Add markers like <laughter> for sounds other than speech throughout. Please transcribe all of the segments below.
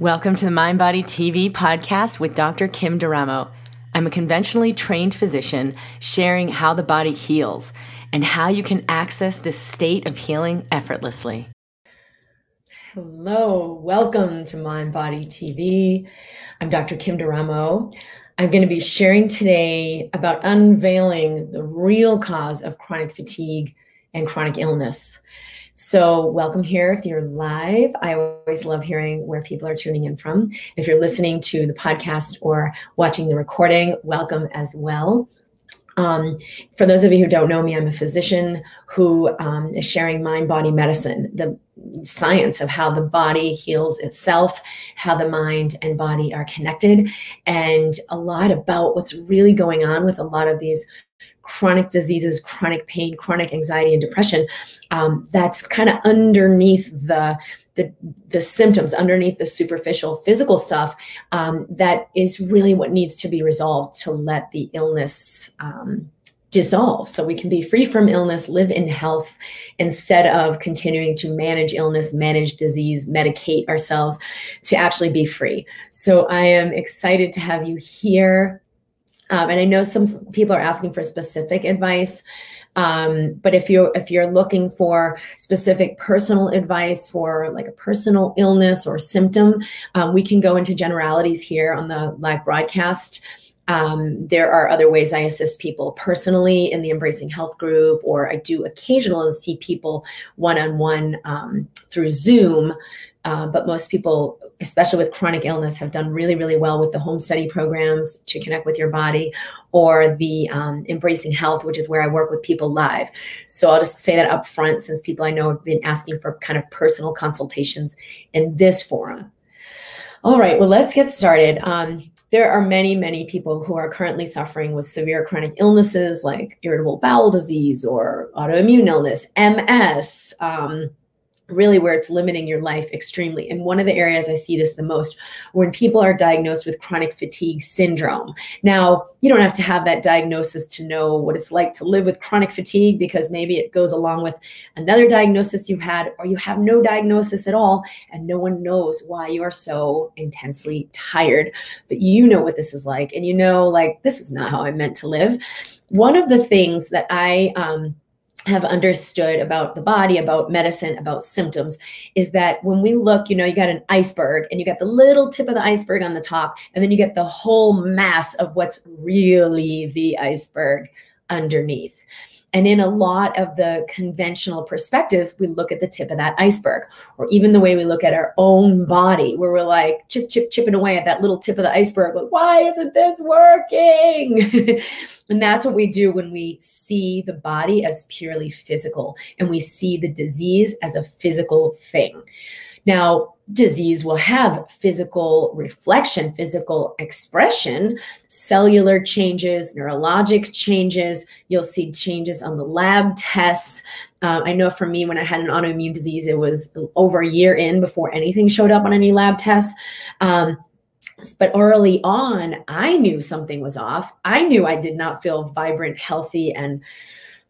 Welcome to the Mind Body TV podcast with Dr. Kim D'Eramo. I'm a conventionally trained physician sharing how the body heals and how you can access this state of healing effortlessly. Hello, welcome to Mind Body TV. I'm Dr. Kim D'Eramo. I'm going to be sharing today about unveiling the real cause of chronic fatigue and chronic illness. So, welcome here if you're live. I always love hearing where people are tuning in from. If you're listening to the podcast or watching the recording, welcome as well. Um, for those of you who don't know me, I'm a physician who um, is sharing mind body medicine, the science of how the body heals itself, how the mind and body are connected, and a lot about what's really going on with a lot of these chronic diseases, chronic pain, chronic anxiety, and depression. Um, that's kind of underneath the, the, the symptoms, underneath the superficial physical stuff. Um, that is really what needs to be resolved to let the illness. Um, dissolve so we can be free from illness live in health instead of continuing to manage illness manage disease medicate ourselves to actually be free so i am excited to have you here um, and I know some people are asking for specific advice. Um, but if you're if you're looking for specific personal advice for like a personal illness or symptom, um, we can go into generalities here on the live broadcast. Um, there are other ways I assist people personally in the Embracing Health group, or I do occasionally see people one on one through Zoom uh, but most people, especially with chronic illness, have done really, really well with the home study programs to connect with your body or the um, Embracing Health, which is where I work with people live. So I'll just say that up front since people I know have been asking for kind of personal consultations in this forum. All right, well, let's get started. Um, there are many, many people who are currently suffering with severe chronic illnesses like irritable bowel disease or autoimmune illness, MS. Um, really where it's limiting your life extremely. And one of the areas I see this the most when people are diagnosed with chronic fatigue syndrome. Now, you don't have to have that diagnosis to know what it's like to live with chronic fatigue because maybe it goes along with another diagnosis you've had, or you have no diagnosis at all, and no one knows why you are so intensely tired. But you know what this is like, and you know, like, this is not how I'm meant to live. One of the things that I, um, have understood about the body, about medicine, about symptoms is that when we look, you know, you got an iceberg and you got the little tip of the iceberg on the top, and then you get the whole mass of what's really the iceberg underneath. And in a lot of the conventional perspectives, we look at the tip of that iceberg, or even the way we look at our own body, where we're like chip, chip, chipping away at that little tip of the iceberg. Like, why isn't this working? <laughs> and that's what we do when we see the body as purely physical and we see the disease as a physical thing. Now, disease will have physical reflection, physical expression, cellular changes, neurologic changes. You'll see changes on the lab tests. Uh, I know for me, when I had an autoimmune disease, it was over a year in before anything showed up on any lab tests. Um, but early on, I knew something was off. I knew I did not feel vibrant, healthy, and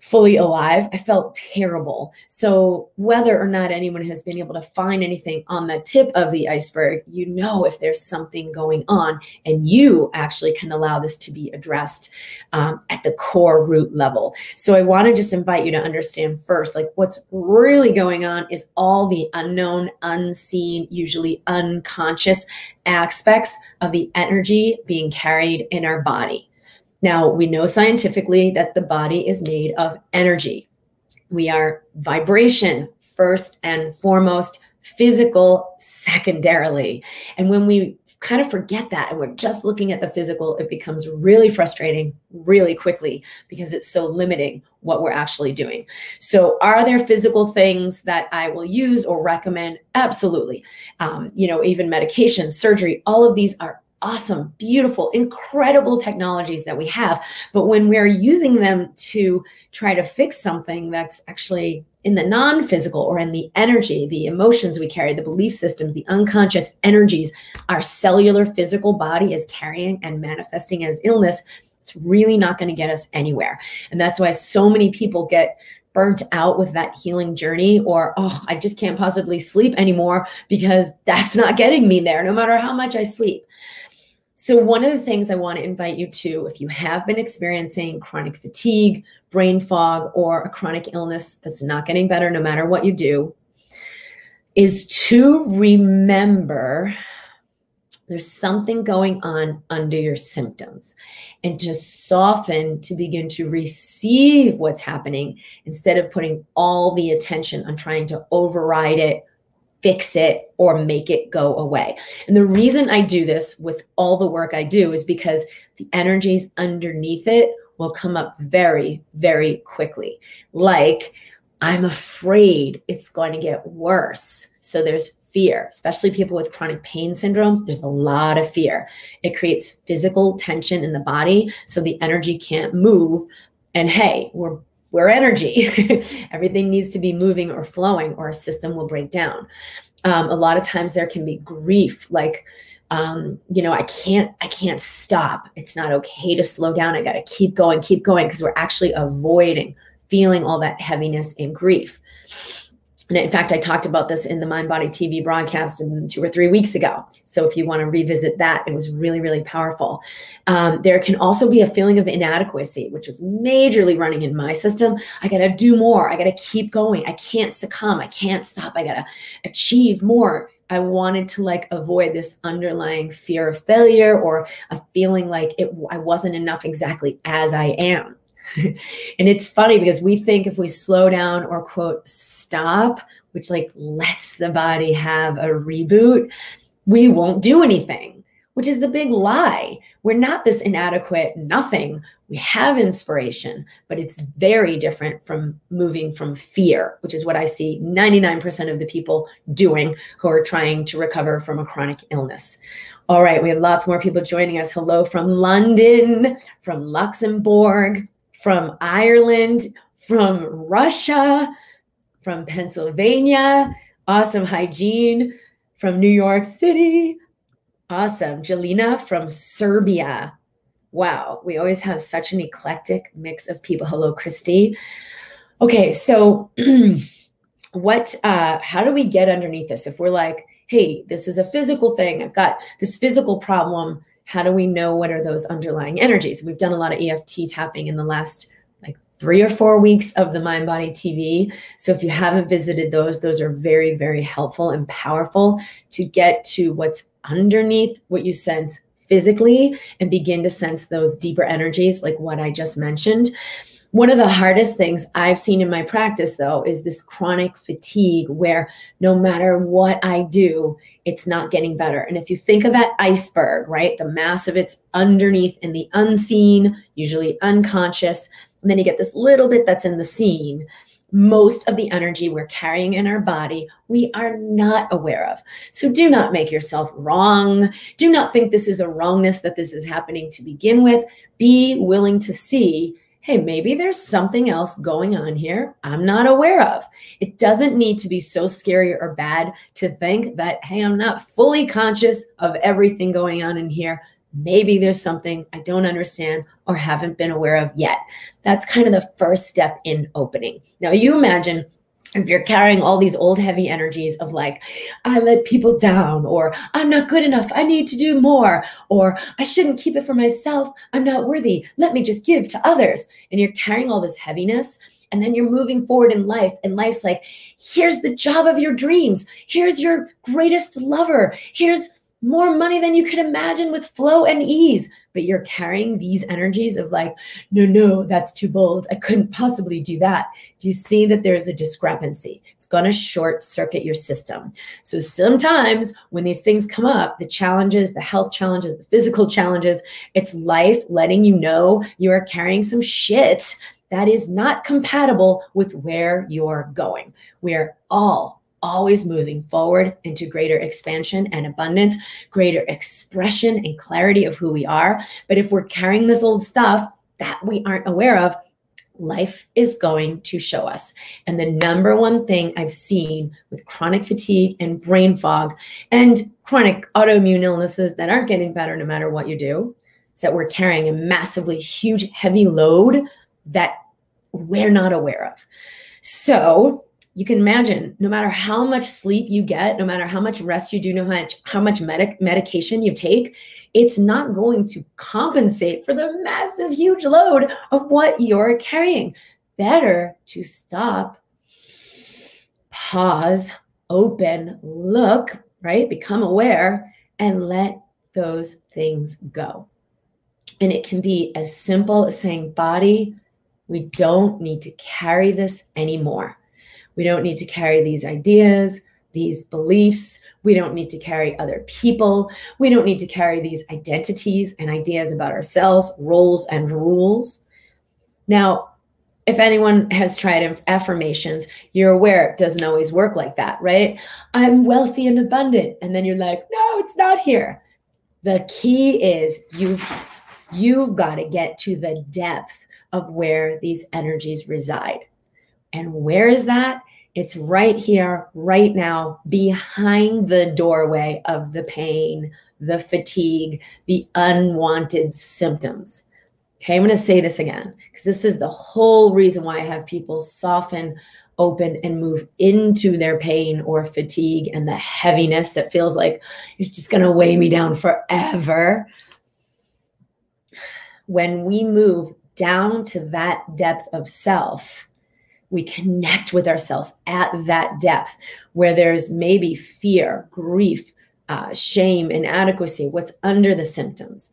fully alive, I felt terrible. So, whether or not anyone has been able to find anything on the tip of the iceberg, you know if there's something going on, and you actually can allow this to be addressed um, at the core root level. So, I want to just invite you to understand first like what's really going on is all the unknown, unseen, usually unconscious aspects of the energy being carried in our body. Now, we know scientifically that the body is made of energy. We are vibration first and foremost, physical secondarily. And when we kind of forget that and we're just looking at the physical, it becomes really frustrating really quickly because it's so limiting what we're actually doing. So, are there physical things that I will use or recommend? Absolutely. Um, you know, even medication, surgery, all of these are awesome, beautiful, incredible technologies that we have. But when we're using them to try to fix something that's actually in the non physical or in the energy, the emotions we carry, the belief systems, the unconscious energies our cellular physical body is carrying and manifesting as illness, it's really not going to get us anywhere. And that's why so many people get burnt out with that healing journey or oh i just can't possibly sleep anymore because that's not getting me there no matter how much i sleep so one of the things i want to invite you to if you have been experiencing chronic fatigue brain fog or a chronic illness that's not getting better no matter what you do is to remember there's something going on under your symptoms and to soften to begin to receive what's happening instead of putting all the attention on trying to override it fix it or make it go away. And the reason I do this with all the work I do is because the energies underneath it will come up very, very quickly. Like, I'm afraid it's going to get worse. So there's fear, especially people with chronic pain syndromes. There's a lot of fear. It creates physical tension in the body, so the energy can't move. And hey, we're we're energy. <laughs> Everything needs to be moving or flowing, or a system will break down. Um, a lot of times there can be grief, like um, you know, I can't, I can't stop. It's not okay to slow down. I got to keep going, keep going, because we're actually avoiding feeling all that heaviness and grief. And in fact, I talked about this in the Mind Body TV broadcast two or three weeks ago. So if you want to revisit that, it was really, really powerful. Um, there can also be a feeling of inadequacy, which was majorly running in my system. I got to do more. I got to keep going. I can't succumb. I can't stop. I got to achieve more. I wanted to like avoid this underlying fear of failure or a feeling like it, I wasn't enough exactly as I am. <laughs> and it's funny because we think if we slow down or quote stop, which like lets the body have a reboot, we won't do anything, which is the big lie. We're not this inadequate nothing. We have inspiration, but it's very different from moving from fear, which is what I see 99% of the people doing who are trying to recover from a chronic illness. All right, we have lots more people joining us. Hello from London, from Luxembourg, from Ireland, from Russia, from Pennsylvania. Awesome hygiene from New York City. Awesome. Jelena from Serbia. Wow, we always have such an eclectic mix of people. Hello, Christy. Okay, so <clears throat> what uh how do we get underneath this if we're like, hey, this is a physical thing. I've got this physical problem how do we know what are those underlying energies? We've done a lot of EFT tapping in the last like three or four weeks of the Mind Body TV. So if you haven't visited those, those are very, very helpful and powerful to get to what's underneath what you sense physically and begin to sense those deeper energies, like what I just mentioned. One of the hardest things I've seen in my practice, though, is this chronic fatigue where no matter what I do, it's not getting better. And if you think of that iceberg, right, the mass of it's underneath in the unseen, usually unconscious, and then you get this little bit that's in the seen Most of the energy we're carrying in our body, we are not aware of. So do not make yourself wrong. Do not think this is a wrongness that this is happening to begin with. Be willing to see hey, maybe there's something else going on here I'm not aware of. It doesn't need to be so scary or bad to think that, hey, I'm not fully conscious of everything going on in here. Maybe there's something I don't understand or haven't been aware of yet. That's kind of the first step in opening. Now, you imagine if you're carrying all these old heavy energies of like i let people down or i'm not good enough i need to do more or i shouldn't keep it for myself i'm not worthy let me just give to others and you're carrying all this heaviness and then you're moving forward in life and life's like here's the job of your dreams here's your greatest lover here's more money than you could imagine with flow and ease but you're carrying these energies of like, no, no, that's too bold. I couldn't possibly do that. Do you see that there's a discrepancy? It's going to short circuit your system. So sometimes when these things come up, the challenges, the health challenges, the physical challenges, it's life letting you know you are carrying some shit that is not compatible with where you're going. We're all always moving forward into greater expansion and abundance, greater expression and clarity of who we are. But if we're carrying this old stuff that we aren't aware of, life is going to show us. And the number one thing I've seen with chronic fatigue and brain fog and chronic autoimmune illnesses that aren't getting better no matter what you do is that we're carrying a massively huge, heavy load that we're not aware of. So you can imagine no matter how much sleep you get, no matter how much rest you do, no matter how much medic- medication you take, it's not going to compensate for the massive, huge load of what you're carrying. Better to stop, pause, open, look, right? Become aware and let those things go. And it can be as simple as saying, body, we don't need to carry this anymore. We don't need to carry these ideas, these beliefs. We don't need to carry other people. We don't need to carry these identities and ideas about ourselves, roles, and rules. Now, if anyone has tried affirmations, you're aware it doesn't always work like that, right? I'm wealthy and abundant. And then you're like, no, it's not here. The key is you've you've got to get to the depth of where these energies reside. And where is that? It's right here, right now, behind the doorway of the pain, the fatigue, the unwanted symptoms. Okay, I'm going to say this again because this is the whole reason why I have people soften, open, and move into their pain or fatigue and the heaviness that feels like it's just going to weigh me down forever. When we move down to that depth of self, we connect with ourselves at that depth where there's maybe fear, grief, uh, shame, inadequacy, what's under the symptoms.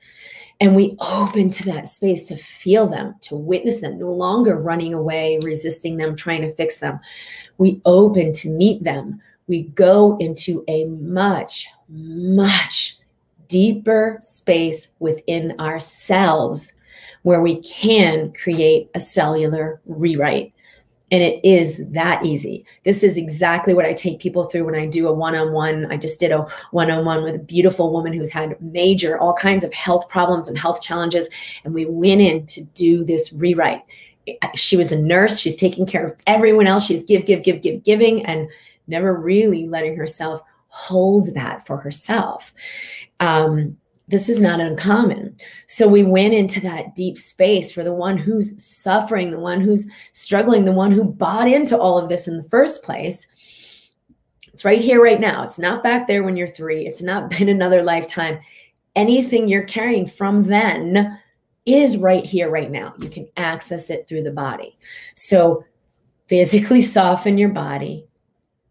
And we open to that space to feel them, to witness them, no longer running away, resisting them, trying to fix them. We open to meet them. We go into a much, much deeper space within ourselves where we can create a cellular rewrite. And it is that easy. This is exactly what I take people through when I do a one on one. I just did a one on one with a beautiful woman who's had major, all kinds of health problems and health challenges. And we went in to do this rewrite. She was a nurse. She's taking care of everyone else. She's give, give, give, give, giving, and never really letting herself hold that for herself. Um, this is not uncommon. So we went into that deep space for the one who's suffering, the one who's struggling, the one who bought into all of this in the first place. It's right here, right now. It's not back there when you're three. It's not <laughs> been another lifetime. Anything you're carrying from then is right here, right now. You can access it through the body. So physically soften your body,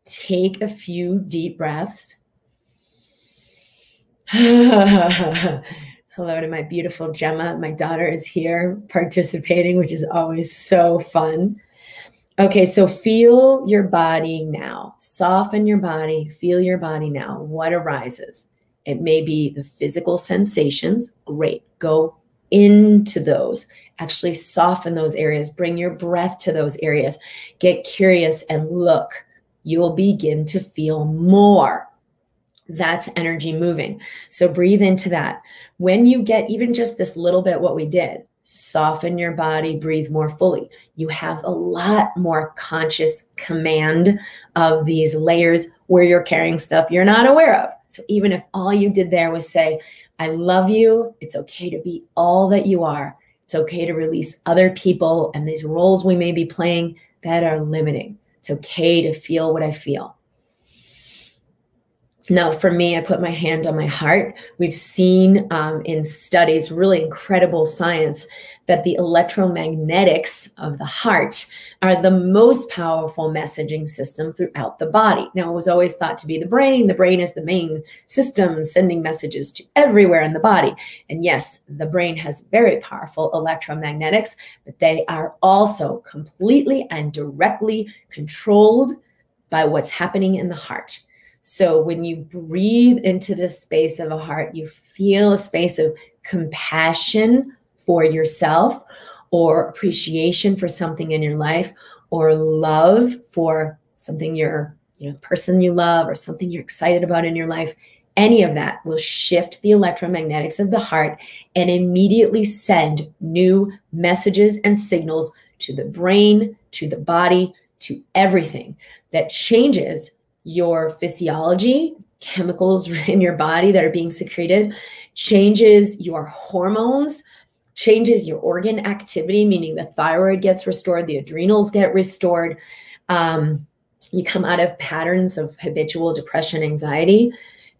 take a few deep breaths <laughs> Hello to my beautiful Gemma. My daughter is here participating, which is always so fun. Okay, so feel your body now. Soften your body. Feel your body now. What arises? It may be the physical sensations. Great. Go into those. Actually, soften those areas. Bring your breath to those areas. Get curious and look. You'll begin to feel more that's energy moving. So breathe into that. When you get even just this little bit, what we did, soften your body, breathe more fully. You have a lot more conscious command of these layers where you're carrying stuff you're not aware of. So even if all you did there was say, I love you, it's okay to be all that you are. It's okay to release other people and these roles we may be playing that are limiting. It's okay to feel what I feel. Now, for me, I put my hand on my heart. We've seen um, in studies, really incredible science, that the electromagnetics of the heart are the most powerful messaging system throughout the body. Now, it was always thought to be the brain. The brain is the main system sending messages to everywhere in the body. And yes, the brain has very powerful electromagnetics, but they are also completely and directly controlled by what's happening in the heart. So when you breathe into this space of a heart, you feel a space of compassion for yourself or appreciation for something in your life or love for something you're, you know, person you love or something you're excited about in your life. Any of that will shift the electromagnetics of the heart and immediately send new messages and signals to the brain, to the body, to everything that changes your physiology, chemicals <laughs> in your body that are being secreted, changes your hormones, changes your organ activity, meaning the thyroid gets restored, the adrenals get restored. Um, you come out of patterns of habitual depression, anxiety,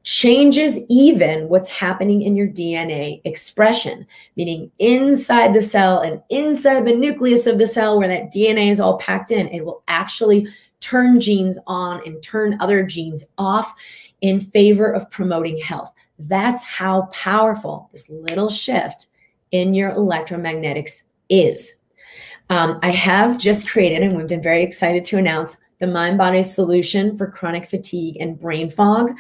changes even what's happening in your DNA expression, meaning inside the cell and inside the nucleus of the cell where that DNA is all packed in, it will actually turn genes on and turn other genes off in favor of promoting health. That's how powerful this little shift in your electromagnetics is. Um, I have just created, and we've been very excited to announce the mind body solution for chronic fatigue and brain fog,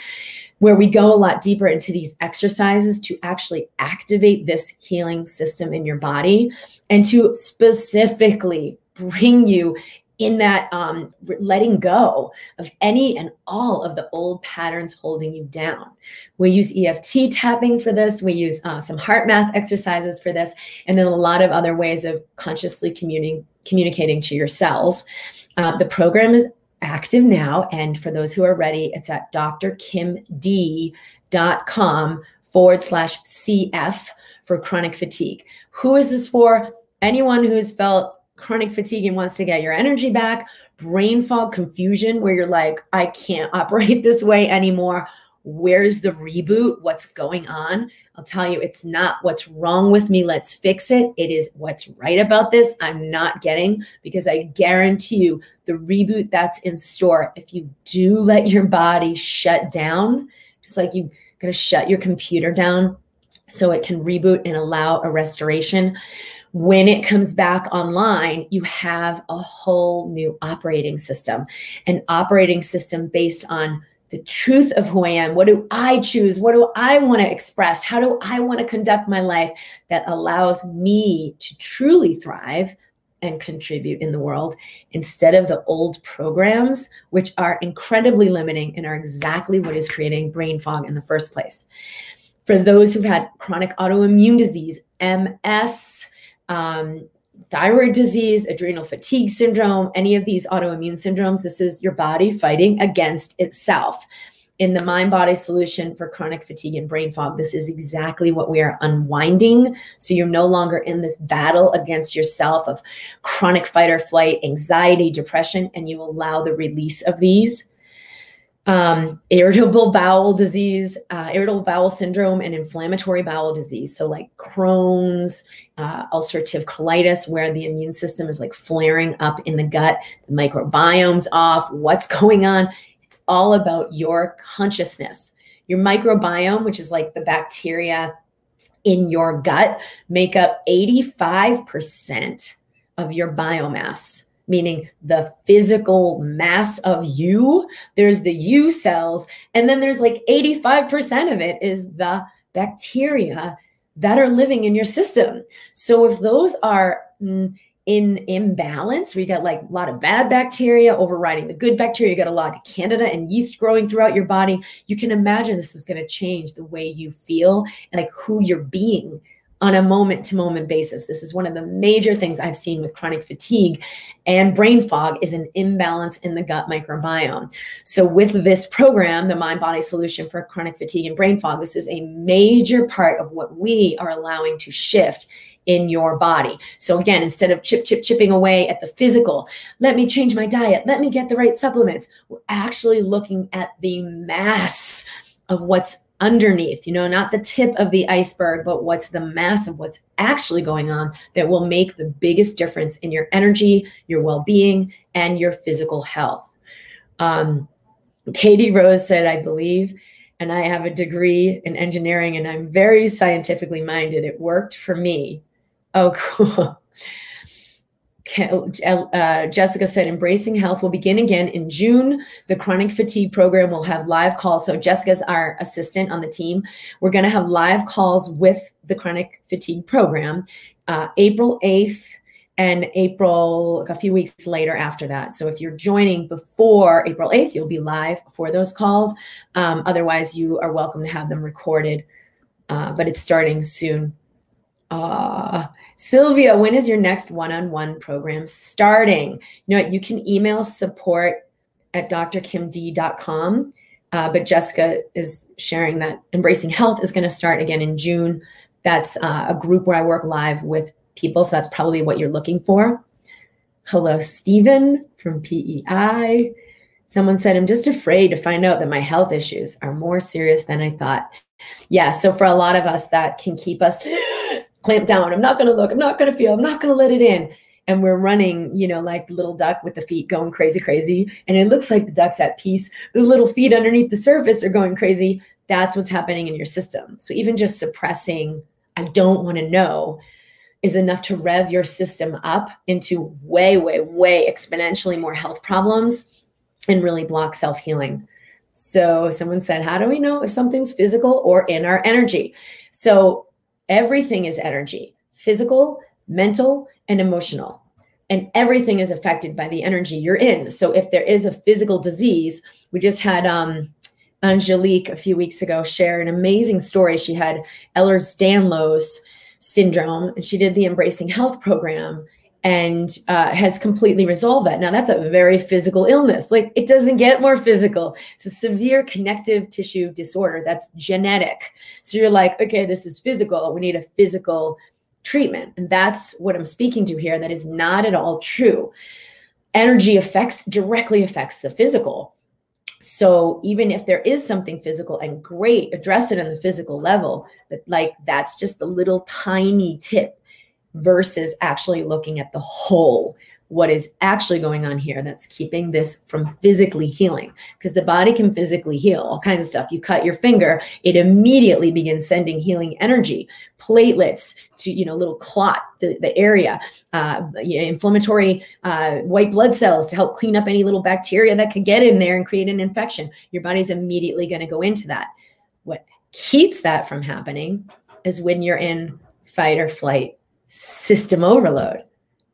where we go a lot deeper into these exercises to actually activate this healing system in your body and to specifically bring you in that um, letting go of any and all of the old patterns holding you down. We use EFT tapping for this. We use uh, some HeartMath exercises for this, and then a lot of other ways of consciously communicating communicating to your cells. Uh, the program is active now. And for those who are ready, it's at drkimd.com forward slash CF for chronic fatigue. Who is this for? Anyone who's felt chronic fatigue and wants to get your energy back, brain fog, confusion, where you're like, I can't <laughs> operate this way anymore. Where's the reboot? What's going on? I'll tell you, it's not what's wrong with me. Let's fix it. It is what's right about this. I'm not getting because I guarantee you the reboot that's in store. If you do let your body shut down, just like you're going to shut your computer down so it can reboot and allow a restoration. When it comes back online, you have a whole new operating system, an operating system based on the truth of who I am. What do I choose? What do I want to express? How do I want to conduct my life that allows me to truly thrive and contribute in the world instead of the old programs, which are incredibly limiting and are exactly what is creating brain fog in the first place. For those who've had chronic autoimmune disease, MS, um, thyroid disease, adrenal fatigue syndrome, any of these autoimmune syndromes, this is your body fighting against itself. In the mind body solution for chronic fatigue and brain fog, this is exactly what we are unwinding. So you're no longer in this battle against yourself of chronic fight or flight, anxiety, depression, and you allow the release of these um, irritable bowel disease, uh, irritable bowel syndrome, and inflammatory bowel disease. So, like Crohn's, uh, ulcerative colitis, where the immune system is like flaring up in the gut, the microbiome's off, what's <laughs> going on? It's all about your consciousness. Your microbiome, which is like the bacteria in your gut, make up 85% of your biomass meaning the physical mass of you. There's the you cells, and then there's like 85% of it is the bacteria that are living in your system. So if those are mm, in imbalance, where you got like a lot of bad bacteria overriding the good bacteria, you got a lot of candida and yeast growing throughout your body, you can imagine this is going to change the way you feel and like who you're being on a moment to moment basis. This is one of the major things I've seen with chronic fatigue and brain fog is an imbalance in the gut microbiome. So with this program, the mind body solution for chronic fatigue and brain fog, this is a major part of what we are allowing to shift in your body. So again, instead of chip chip chipping away at the physical, let me change my diet, let me get the right supplements. We're actually looking at the mass of what's underneath, you know, not the tip of the iceberg, but what's the mass of what's actually going on that will make the biggest difference in your energy, your well being, and your physical health. Um, Katie Rose said, I believe, and I have a degree in engineering and I'm very scientifically minded. It worked for me. Oh, <laughs> cool. Uh, Jessica said, embracing health will begin again in June. The chronic fatigue program will have live calls. So, Jessica's our assistant on the team. We're going to have live calls with the chronic fatigue program uh, April 8th and April, a few weeks later after that. So, if you're joining before April 8th, you'll be live for those calls. Um, otherwise, you are welcome to have them recorded, uh, but it's starting soon. Uh, Sylvia, when is your next one on one program starting? You know, what? you can email support at drkimd.com. Uh, but Jessica is sharing that Embracing Health is going to start again in June. That's uh, a group where I work live with people. So that's probably what you're looking for. Hello, Stephen from PEI. Someone said, I'm just afraid to find out that my health issues are more serious than I thought. Yeah. So for a lot of us, that can keep us clamped down. I'm not going to look. I'm not going to feel. I'm not going to let it in. And we're running, you know, like the little duck with the feet going crazy, crazy. And it looks like the duck's at peace. The little feet underneath the surface are going crazy. That's what's happening in your system. So even just suppressing, I don't want to know, is enough to rev your system up into way, way, way exponentially more health problems and really block self healing. So, someone said, How do we know if something's physical or in our energy? So, everything is energy physical, mental, and emotional. And everything is affected by the energy you're in. So, if there is a physical disease, we just had um, Angelique a few weeks ago share an amazing story. She had Ehlers Danlos syndrome, and she did the Embracing Health program and uh, has completely resolved that. Now, that's a very physical illness. Like, it doesn't get more physical. It's a severe connective tissue disorder that's genetic. So you're like, okay, this is physical. We need a physical treatment. And that's what I'm speaking to here. That is not at all true. Energy affects directly affects the physical. So even if there is something physical and great, address it on the physical level, but like that's just the little tiny tip versus actually looking at the whole what is actually going on here that's keeping this from physically healing. Because the body can physically heal all kinds of stuff. You cut your finger it immediately begins sending healing energy platelets to you know little clot the, the area uh, inflammatory uh, white blood cells to help clean up any little bacteria that could get in there and create an infection. Your body's immediately going to go into that. What keeps that from happening is when you're in fight or flight system overload.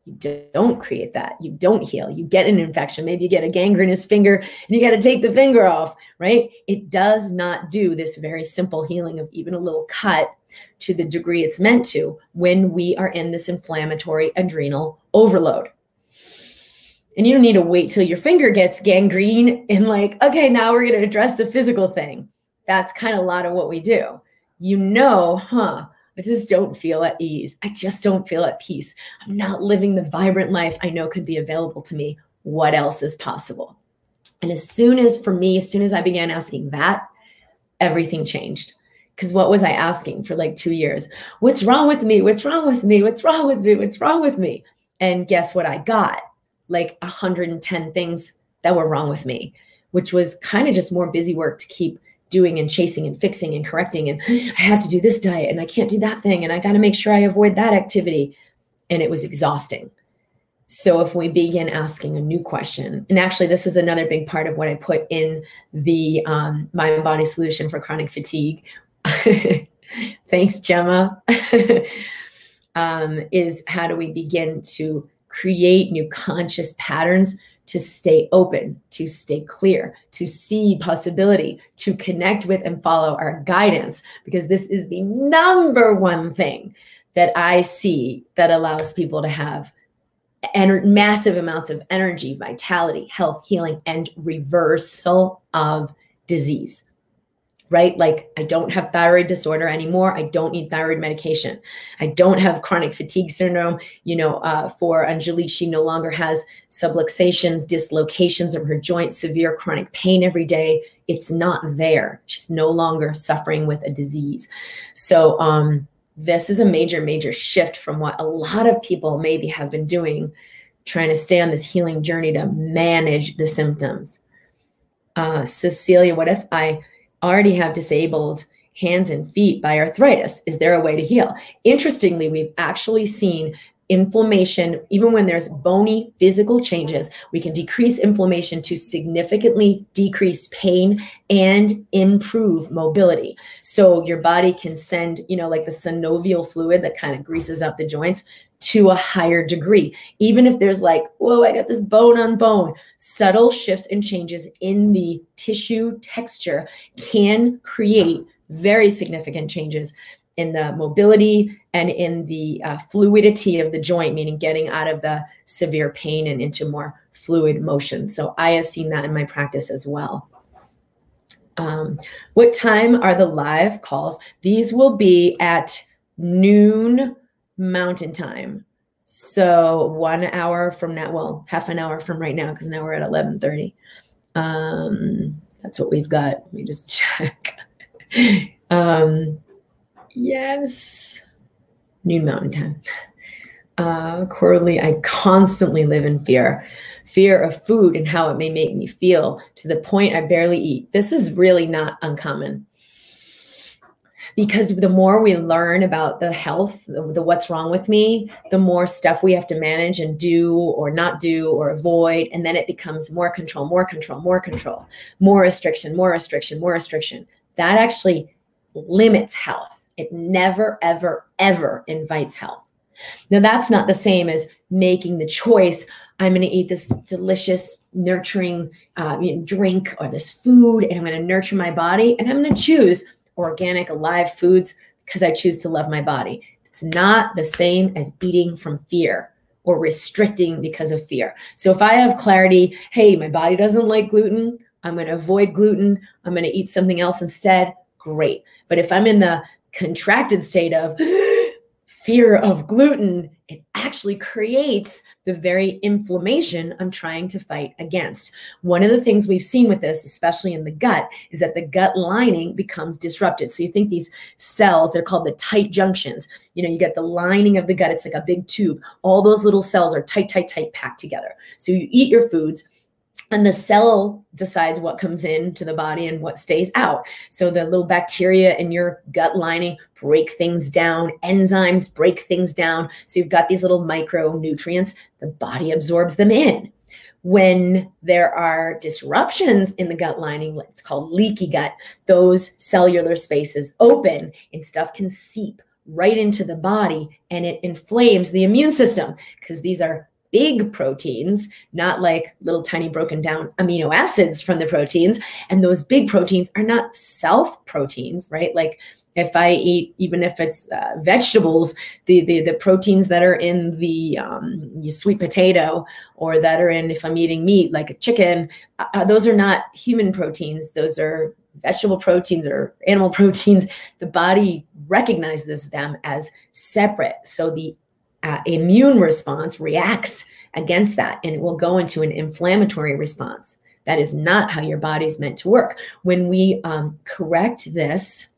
You don't create that. You don't heal. You get an infection. Maybe you get a gangrenous finger and you got to take the finger off, right? It does not do this very simple healing of even a little cut to the degree it's meant to when we are in this inflammatory adrenal overload. And you don't need to wait till your finger gets gangrene and, like, okay, now we're going to address the physical thing. That's kind of a lot of what we do. You know, huh? I just don't feel at ease. I just don't feel at peace. I'm not living the vibrant life I know could be available to me. What else is possible? And as soon as, for me, as soon as I began asking that, everything changed. Because what was I asking for like two years? What's wrong with me? What's wrong with me? What's wrong with me? What's wrong with me? And guess what I got? Like 110 things that were wrong with me, which was kind of just more busy work to keep doing and chasing and fixing and correcting and I have to do this diet and I can't do that thing and I got to make sure I avoid that activity and it was exhausting. So if we begin asking a new question, and actually this is another big part of what I put in the um, mind body solution for chronic fatigue. <laughs> Thanks, Gemma. <laughs> um, is how do we begin to create new conscious patterns to stay open, to stay clear, to see possibility, to connect with and follow our guidance, because this is the number one thing that I see that allows people to have ener- massive amounts of energy, vitality, health, healing, and reversal of disease right? Like I don't have thyroid disorder anymore. I don't need thyroid medication. I don't have chronic fatigue syndrome. You know, uh, for Angelique, she no longer has subluxations, dislocations of her joints, severe chronic pain every day. It's not there. She's no longer suffering with a disease. So, um, this is a major, major shift from what a lot of people maybe have been doing, trying to stay on this healing journey to manage the symptoms. Uh, Cecilia, what if I already have disabled hands and feet by arthritis. Is there a way to heal? Interestingly, we've actually seen inflammation, even when there's bony physical changes, we can decrease inflammation to significantly decrease pain and improve mobility. So your body can send, you know, like the synovial fluid that kind of greases up the joints to a higher degree. Even if there's like, whoa, I got this bone on bone, subtle shifts and changes in the tissue texture can create very significant changes in the mobility and in the uh, fluidity of the joint, meaning getting out of the severe pain and into more fluid motion. So I have seen that in my practice as well. Um, what time are the live calls? These will be at noon mountain time. So one hour from now, well, half an hour from right now, because now we're at 1130. Um, that's what we've got. Let me just <laughs> check. um, yes, noon mountain time. Uh, Corley, I constantly live in fear fear of food and how it may make me feel to the point I barely eat. This is really not uncommon because the more we learn about the health the, the, what's wrong with me the more stuff we have to manage and do or not do or avoid. And then it becomes more control more control more control more restriction more restriction more restriction. That actually limits health. It never ever ever invites health. Now that's not the same as making the choice i'm going to eat this delicious nurturing uh, drink or this food and i'm going to nurture my body and i'm going to choose organic, alive foods because I choose to love my body. It's not the same as eating from fear or restricting because of fear. So if I have clarity, hey, my body doesn't like gluten, I'm going to avoid gluten, I'm going to eat something else instead, great. But if I'm in the contracted state of fear of gluten, it actually creates the very inflammation I'm trying to fight against. One of the things we've seen with this, especially in the gut, is that the gut lining becomes disrupted. So you think these cells, they're called the tight junctions. You know, you get the lining of the gut, it's like a big tube. All those little cells are tight, tight, tight packed together. So you eat your foods, and the cell decides what comes into the body and what stays out. So the little bacteria in your gut lining break things down, enzymes break things down. So you've got these little micronutrients, the body absorbs them in. When there are disruptions in the gut lining, it's called leaky gut, those cellular spaces open and stuff can seep right into the body and it inflames the immune system because these are big proteins, not like little tiny broken down amino acids from the proteins. And those big proteins are not self proteins, right? Like if I eat, even if it's uh, vegetables, the, the the proteins that are in the um, sweet potato or that are in if I'm eating meat like a chicken, uh, uh those are not human proteins. Those are vegetable proteins or animal <laughs> proteins. The body recognizes them as separate. So the uh, immune response reacts against that and it will go into an inflammatory response. That is not how your body's meant to work. When we um, correct this,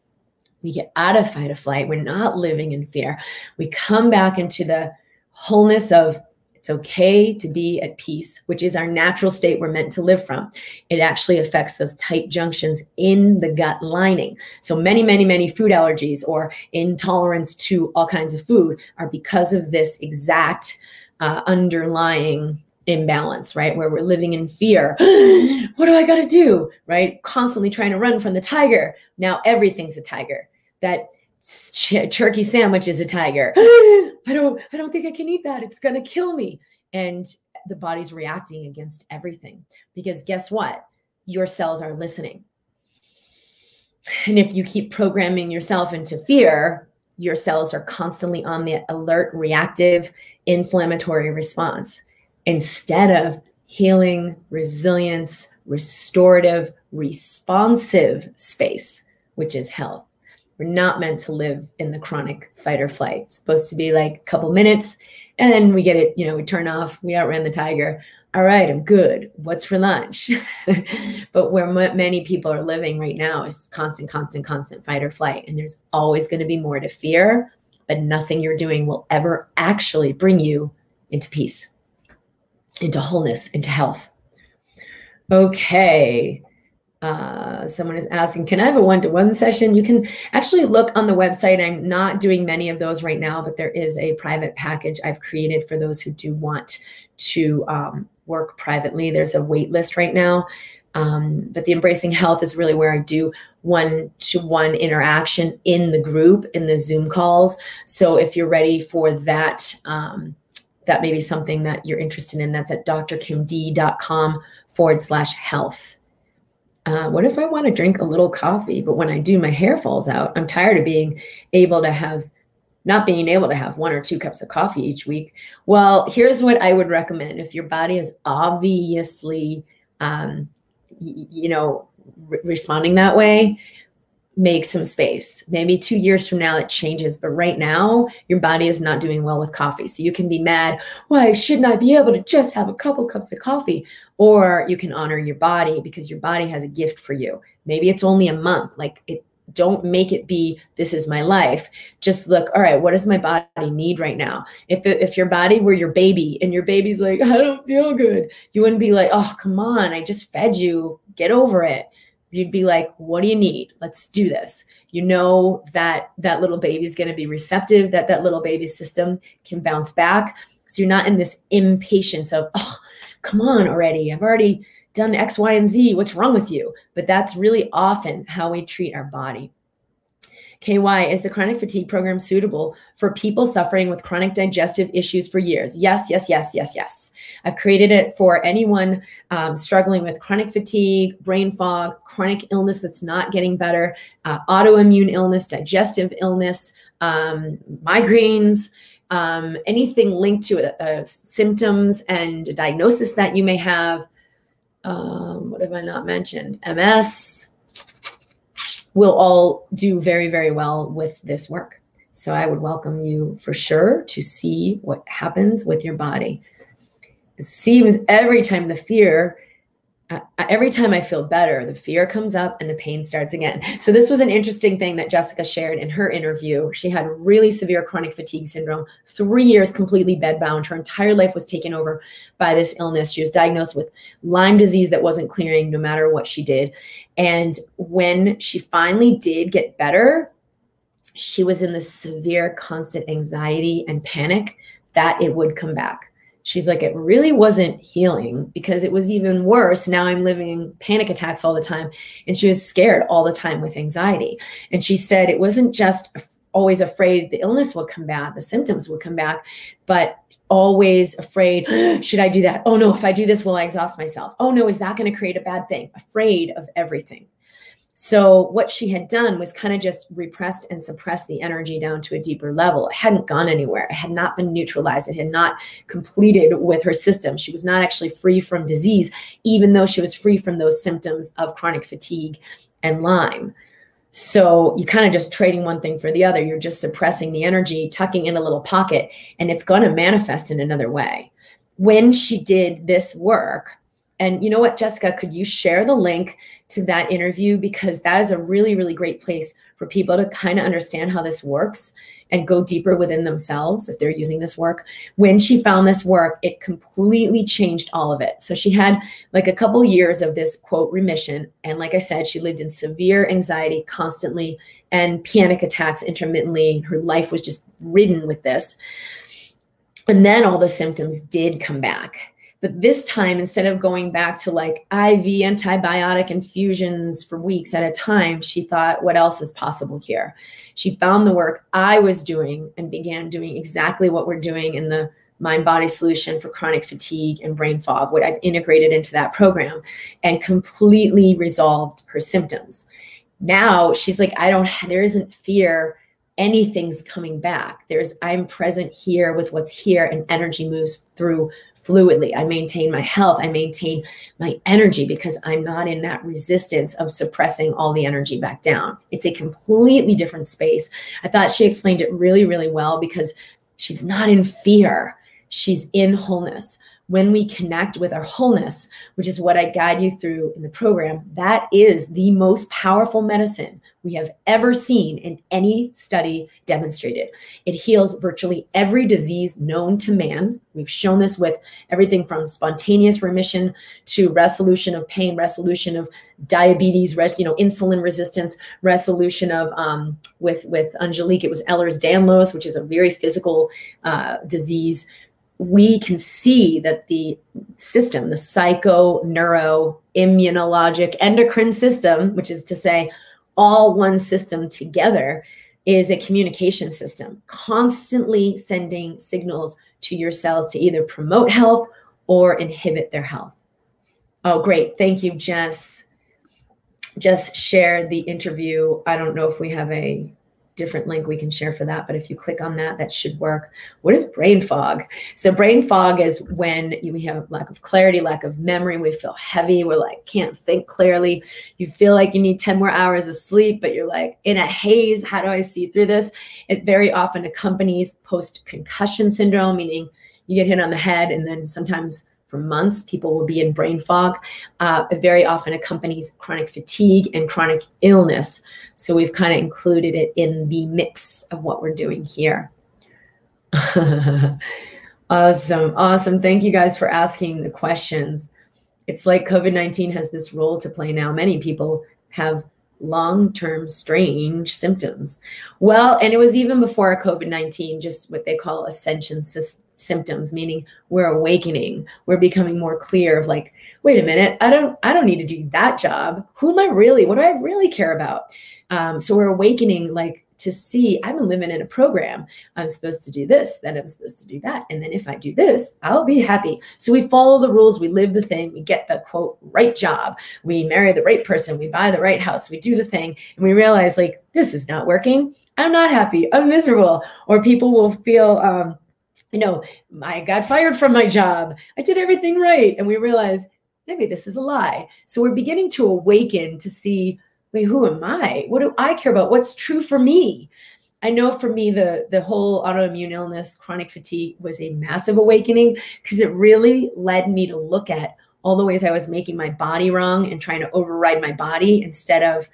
we get out of fight or flight. We're not living in fear. We come back into the wholeness of it's okay to be at peace, which is our natural state we're meant to live from. It actually affects those tight junctions in the gut lining. So many, many, many food allergies or intolerance to all kinds of food are because of this exact uh, underlying imbalance, right? Where we're living in fear. <gasps> what do I got to do? Right? Constantly trying to run from the tiger. Now everything's a tiger. That <laughs> turkey sandwich is a tiger. <gasps> I don't I don't think I can eat that. It's going to kill me. And the body's reacting against everything because guess what? Your cells are listening. And if you keep programming yourself into fear, your cells are constantly on the alert, reactive, inflammatory response instead of healing, resilience, restorative, responsive space, which is health. We're not meant to live in the chronic fight or flight. It's supposed to be like a couple minutes and then we get it, you know, we turn off, we outran the tiger. All right, I'm good. What's for lunch? <laughs> but where m- many people are living right now is constant, constant, constant fight or flight. And there's always going to be more to fear, but nothing you're doing will ever actually bring you into peace, into wholeness, into health. Okay uh, someone is asking, can I have a one-to-one session? You can actually look on the website. I'm not doing many of those right now, but there is a private package I've created for those who do want to um, work privately. There's a wait list right now. Um, but the embracing health is really where I do one-to-one interaction in the group in the Zoom calls. So if you're ready for that, um, that may be something that you're interested in. That's at drkimd.com forward slash health uh, what if I want to drink a little coffee, but when I do, my hair falls out? I'm tired of being able to have, not being able to have one or two cups of coffee each week. Well, here's what I would recommend. If your body is obviously, um, you know, re- responding that way, make some space. Maybe two years from now it changes, but right now your body is not doing well with coffee. So you can be mad, why shouldn't I be able to just have a couple cups of coffee? Or you can honor your body because your body has a gift for you. Maybe it's only a month. Like it don't make it be this is my life just look all right what does my body need right now if if your body were your baby and your baby's like i don't feel good you wouldn't be like oh come on i just fed you get over it you'd be like what do you need? Let's do this. You know that that little baby's going to be receptive that that little baby system can bounce back. So you're not in this impatience of oh come on already. I've already done x y and z. What's wrong with you? But that's really often how we treat our body KY, is the chronic fatigue program suitable for people suffering with chronic digestive issues for years? Yes, yes, yes, yes, yes. I've created it for anyone um, struggling with chronic fatigue, brain fog, chronic illness that's not getting better, uh, autoimmune illness, digestive illness, um, migraines. Um, anything linked to uh, symptoms and diagnosis that you may have. Um, what have I not mentioned? MS, will all do very, very well with this work. So I would welcome you for sure to see what happens with your body. It seems every time the fear uh, every time I feel better, the fear comes up and the pain starts again. So, this was an interesting thing that Jessica shared in her interview. She had really severe chronic fatigue syndrome, three years completely bedbound. Her entire life was taken over by this illness. She was diagnosed with Lyme disease that wasn't clearing no matter what she did. And when she finally did get better, she was in this severe, constant anxiety and panic that it would come back she's like, it really wasn't healing because it was even worse. Now I'm living panic attacks all the time. And she was scared all the time with anxiety. And she said it wasn't just always afraid the illness would come back, the symptoms would come back, but always afraid <gasps> should I do that? Oh no, if I do this, will I exhaust myself? Oh no, is that going to create a bad thing? Afraid of everything. So what she had done was kind of just repressed and suppressed the energy down to a deeper level. It hadn't gone anywhere. It had not been neutralized. It had not completed with her system. She was not actually free from disease, even though she was free from those symptoms of chronic fatigue and Lyme. So you kind of just trading one thing for the other. You're just suppressing the energy, tucking in a little pocket, and it's going to manifest in another way. When she did this work, and you know what, Jessica, could you share the link to that interview? Because that is a really, really great place for people to kind of understand how this works and go deeper within themselves if they're using this work. When she found this work, it completely changed all of it. So she had like a couple years of this quote remission. And like I said, she lived in severe anxiety constantly and panic attacks intermittently. Her life was just ridden with this. And then all the symptoms did come back but this time, instead of going back to like IV antibiotic infusions for weeks at a time, she thought, what else is possible here? She found the work I was doing and began doing exactly what we're doing in the mind body solution for chronic fatigue and brain fog, what I've integrated into that program and completely resolved her symptoms. Now she's like, I don't, there isn't fear anything's coming back. There's, I'm present here with what's here, and energy moves through fluidly. I maintain my health. I maintain my energy because I'm not in that resistance of suppressing all the energy back down. It's a completely different space. I thought she explained it really, really well because she's not in fear, she's in wholeness. When we connect with our wholeness, which is what I guide you through in the program, that is the most powerful medicine we have ever seen in any study demonstrated. It heals virtually every disease known to man. We've shown this with everything from spontaneous remission to resolution of pain, resolution of diabetes, res, you know, insulin resistance, resolution of um, with with Angelique, it was Ehlers-Danlos, which is a very physical uh, disease. We can see that the system, the psycho, neuro, immunologic, endocrine system, which is to say all one system together is a communication system, constantly sending signals to your cells to either promote health or inhibit their health. Oh, great. Thank you, Jess. Just shared the interview. I don't know if we have a different link we can share for that. But if you click on that, that should work. What is brain fog? So brain fog is when you, we have lack of clarity, lack of memory. We feel heavy. We're like, can't think clearly. You feel like you need 10 more hours of sleep, but you're like in a haze. How do I see through this? It very often accompanies post concussion syndrome, meaning you get hit on the head and then sometimes for months. People will be in brain fog. Uh, it very often accompanies chronic fatigue and chronic illness. So we've kind of included it in the mix of what we're doing here. <laughs> awesome. Awesome. Thank you guys for asking the questions. It's like COVID 19 has this role to play now. Many people have long term strange symptoms. Well, and it was even before COVID 19, just what they call ascension system symptoms meaning we're awakening. We're becoming more clear of like wait a minute i don't i don't need to do that job. Who am i really? What do i really care about? Um, so we're awakening like to see i'm living in a program i'm supposed to do this then i'm supposed to do that and then if i do this i'll be happy so we follow the rules we live the thing we get the quote right job we marry the right person we buy the right house we do the thing and we realize like this is not working i'm not happy i'm miserable or people will feel um, you know, I got fired from my job. I did everything right. And we realize maybe this is a lie. So we're beginning to awaken to see, who am I? What do I care about? What's true for me? I know for me, the, the whole autoimmune illness, chronic fatigue was a massive awakening because it really led me to look at all the ways I was making my body wrong and trying to override my body instead of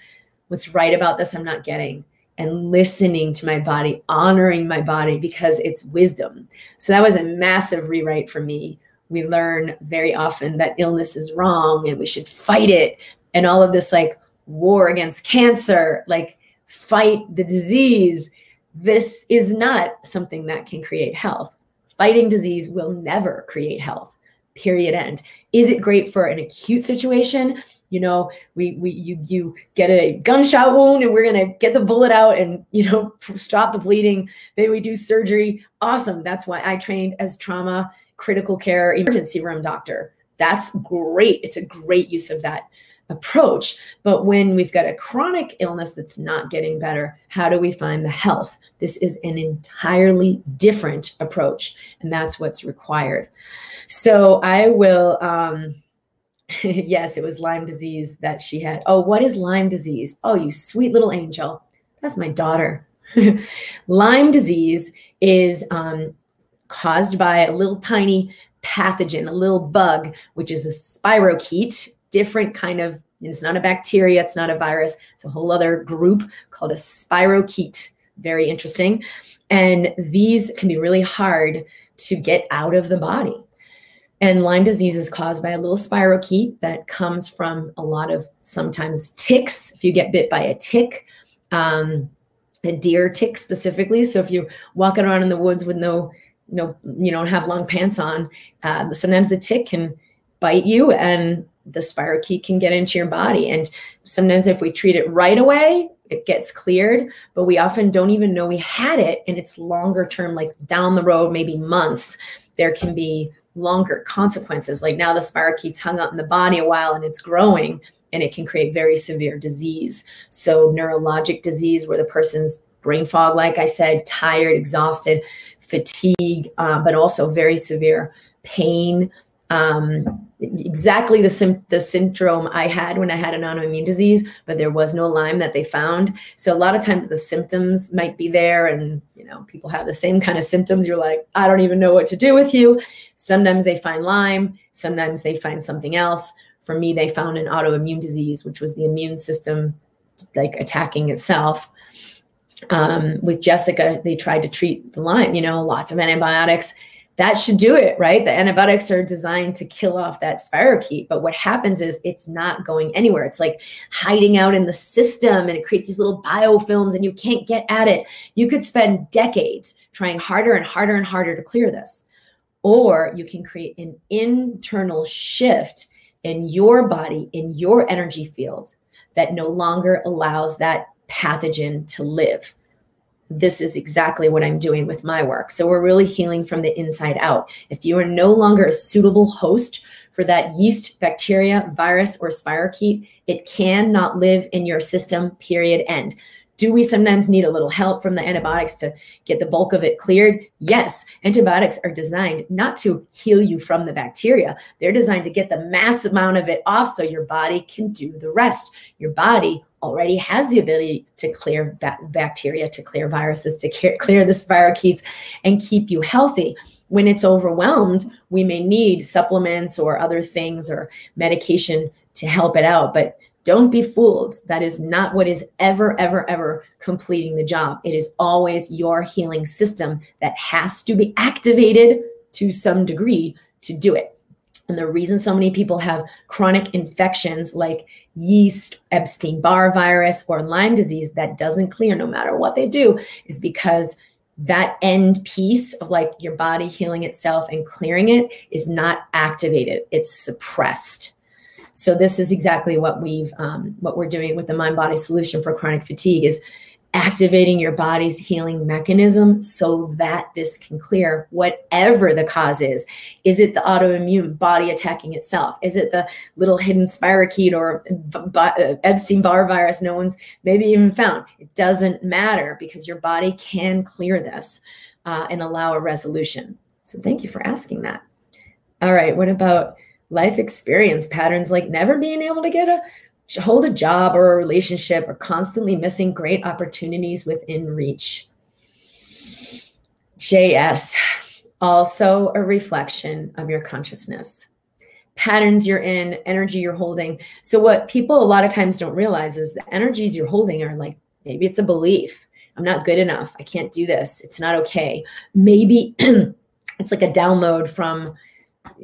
what's right about this I'm not getting and listening to my body, honoring my body because it's wisdom. So that was a massive rewrite for me. We learn very often that illness is wrong and we should fight it. And all of this like war against cancer, like fight the disease. This is not something that can create health. Fighting disease will never create health. Period. End. Is it great for an acute situation? you know we we you you get a gunshot wound and we're to get the bullet out and you know <laughs> stop the bleeding then we do surgery awesome that's why i trained as trauma critical care emergency room doctor that's great it's a great use of that approach but when we've got a chronic illness that's not getting better how do we find the health this is an entirely different approach and that's what's required so i will um <laughs> yes, it was Lyme disease that she had. Oh, what is Lyme disease? Oh, you sweet little angel. That's my daughter. <laughs> Lyme disease is um, caused by a little tiny pathogen, a little bug, which is a spirochete, different kind of, it's not a bacteria, it's not a virus, it's a whole other group called a spirochete. Very interesting. And these can be really hard to get out of the body. And Lyme disease is caused by a little spirochete that comes from a lot of sometimes ticks. If you get bit by a tick, um, a deer tick specifically. So if you're walking around in the woods with no, no, you don't have long pants on, uh, sometimes the tick can bite you and the spirochete can get into your body. And sometimes if we treat it right away, it gets cleared, but we often don't even know we had it. And it's longer term, like down the road, maybe months, there can be longer consequences. Like now the spirochete's hung out in the body a while and it's growing and it can create very severe disease. So neurologic disease where the person's brain fog, like I said, tired, exhausted, fatigue, uh, but also very severe pain. Um, exactly the, sim- the syndrome I had when I had an autoimmune disease, but there was no Lyme that they found. So a lot of times the symptoms might be there and, you know, people have the same kind of symptoms. You're like, I don't even know what to do with you. Sometimes they find Lyme, sometimes they find something else. For me, they found an autoimmune disease, which was the immune system like attacking itself. Um, with Jessica, they tried to treat the Lyme, you know, lots of antibiotics that should do it, right? The antibiotics are designed to kill off that spirochete. But what happens is it's not going anywhere. It's like hiding out in the system and it creates these little biofilms and you can't get at it. You could spend decades trying harder and harder and harder to clear this. Or you can create an internal shift in your body, in your energy field that no longer allows that pathogen to live this is exactly what I'm doing with my work. So we're really healing from the inside out. If you are no longer a suitable host for that yeast, bacteria, virus, or spirochete, it cannot live in your system, period, end. Do we sometimes need a little help from the antibiotics to get the bulk of it cleared? Yes. Antibiotics are designed not to heal you from the bacteria, they're designed to get the mass amount of it off so your body can do the rest. Your body already has the ability to clear ba- bacteria, to clear viruses, to clear the spirochetes and keep you healthy when it's overwhelmed, we may need supplements or other things or medication to help it out. But don't be fooled. That is not what is ever, ever, ever completing the job. It is always your healing system that has to be activated to some degree to do it. And the reason so many people have chronic infections like yeast, Epstein Barr virus, or Lyme disease that doesn't clear no matter what they do is because that end piece of like your body healing itself and clearing it is not activated it's suppressed. So this is exactly what we've um, what we're doing with the mind body solution for chronic fatigue is activating your body's healing mechanism so that this can clear whatever the cause is. Is it the autoimmune body attacking itself? Is it the little hidden spirochete or uh, Epstein Barr virus no one's maybe even found? It doesn't matter because your body can clear this uh, and allow a resolution. So thank you for asking that. All right, what about life experience patterns like never being able to get a hold a job or a relationship or constantly missing great opportunities within reach. JS, also a reflection of your consciousness. Patterns you're in, energy you're holding. So, what people a lot of times don't realize is the energies you're holding are like maybe it's a belief. I'm not good enough. I can't do this. It's not okay. Maybe <clears throat> it's like a download from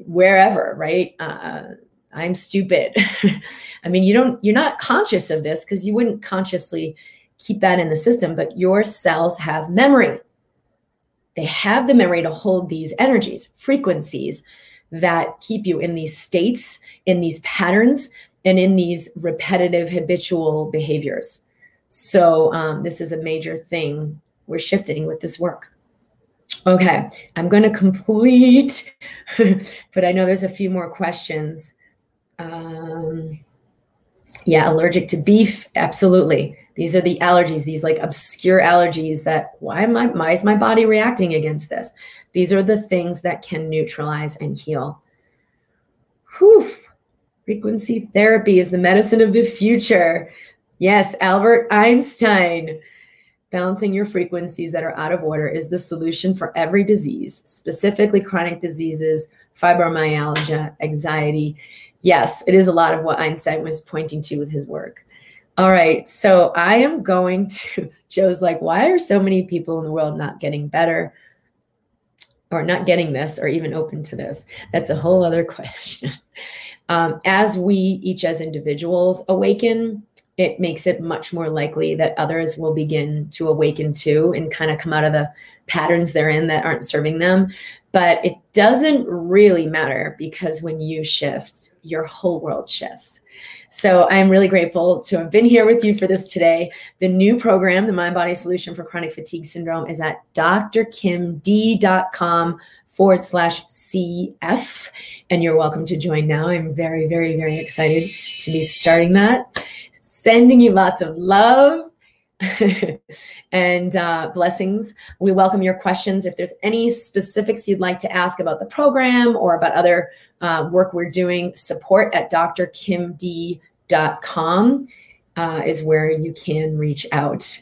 wherever, right? Uh, I'm stupid. <laughs> I mean, you don't, you're not conscious of this because you wouldn't consciously keep that in the system, but your cells have memory. They have the memory to hold these energies, frequencies that keep you in these states, in these patterns, and in these repetitive habitual behaviors. So, um, this is a major thing we're shifting with this work. Okay, I'm going to complete, <laughs> but I know there's a few more questions. Um, yeah, allergic to beef. Absolutely. These are the allergies, these like obscure allergies that why am I why is my body reacting against this? These are the things that can neutralize and heal. Whew. Frequency therapy is the medicine of the future. Yes, Albert Einstein. Balancing your frequencies that are out of order is the solution for every disease, specifically chronic diseases, fibromyalgia, anxiety, yes, it is a lot of what Einstein was pointing to with his work. All right, so I am going to, <laughs> Joe's like, why are so many people in the world not getting better or not getting this or even open to this? That's a whole other <laughs> question. Um, as we each as individuals awaken, it makes it much more likely that others will begin to awaken too and kind of come out of the patterns they're in that aren't serving them. But it doesn't really matter because when you shift, your whole world shifts. So I'm really grateful to have been here with you for this today. The new program, the Mind Body Solution for Chronic Fatigue Syndrome, is at drkimd.com forward slash CF. And you're welcome to join now. I'm very, very, very excited to be starting that. Sending you lots of love <laughs> and uh, blessings. We welcome your questions. If there's any specifics you'd like to ask about the program or about other uh, work we're doing, support at drkimd.com uh, is where you can reach out.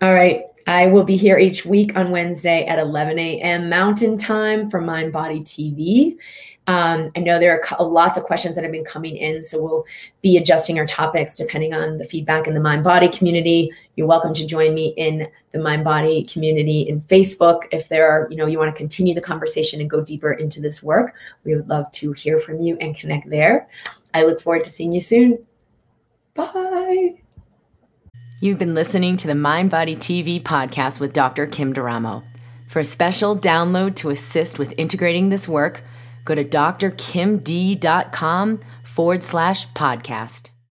All right. I will be here each week on Wednesday at 11 a.m. Mountain Time for Mind Body TV. Um, I know there are lots of questions that have been coming in, so we'll be adjusting our topics depending on the feedback in the mind body community. You're welcome to join me in the mind body community in Facebook if there are, you know, you want to continue the conversation and go deeper into this work. We would love to hear from you and connect there. I look forward to seeing you soon. Bye. You've been listening to the Mind Body TV podcast with Dr. Kim D'Eramo. For a special download to assist with integrating this work, go to drkimd.com forward slash podcast.